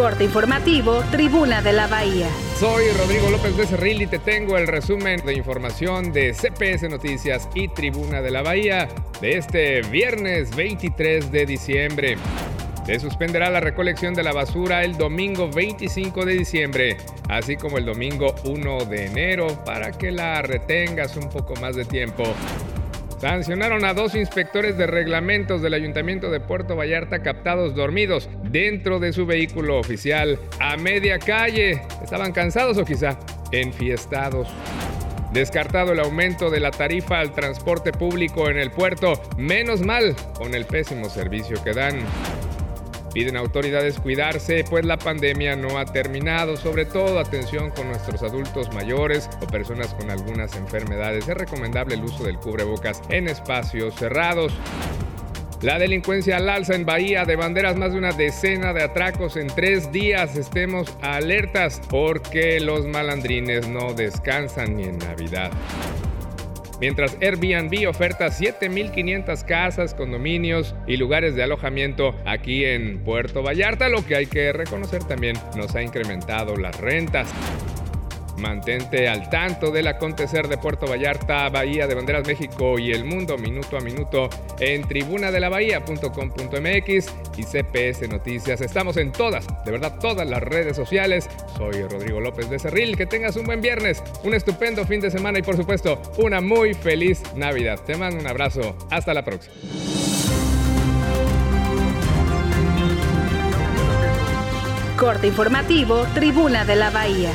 Corte informativo, Tribuna de la Bahía. Soy Rodrigo López de Cerril y te tengo el resumen de información de CPS Noticias y Tribuna de la Bahía de este viernes 23 de diciembre. Se suspenderá la recolección de la basura el domingo 25 de diciembre, así como el domingo 1 de enero, para que la retengas un poco más de tiempo. Sancionaron a dos inspectores de reglamentos del Ayuntamiento de Puerto Vallarta captados dormidos dentro de su vehículo oficial a media calle. Estaban cansados o quizá enfiestados. Descartado el aumento de la tarifa al transporte público en el puerto, menos mal con el pésimo servicio que dan. Piden autoridades cuidarse, pues la pandemia no ha terminado, sobre todo atención con nuestros adultos mayores o personas con algunas enfermedades. Es recomendable el uso del cubrebocas en espacios cerrados. La delincuencia al alza en Bahía de Banderas, más de una decena de atracos en tres días. Estemos alertas porque los malandrines no descansan ni en Navidad. Mientras Airbnb oferta 7.500 casas, condominios y lugares de alojamiento aquí en Puerto Vallarta, lo que hay que reconocer también nos ha incrementado las rentas. Mantente al tanto del acontecer de Puerto Vallarta, Bahía de Banderas México y el mundo minuto a minuto en tribunadelabahía.com.mx y CPS Noticias. Estamos en todas, de verdad, todas las redes sociales. Soy Rodrigo López de Cerril. Que tengas un buen viernes, un estupendo fin de semana y por supuesto una muy feliz Navidad. Te mando un abrazo. Hasta la próxima. Corte informativo, Tribuna de la Bahía.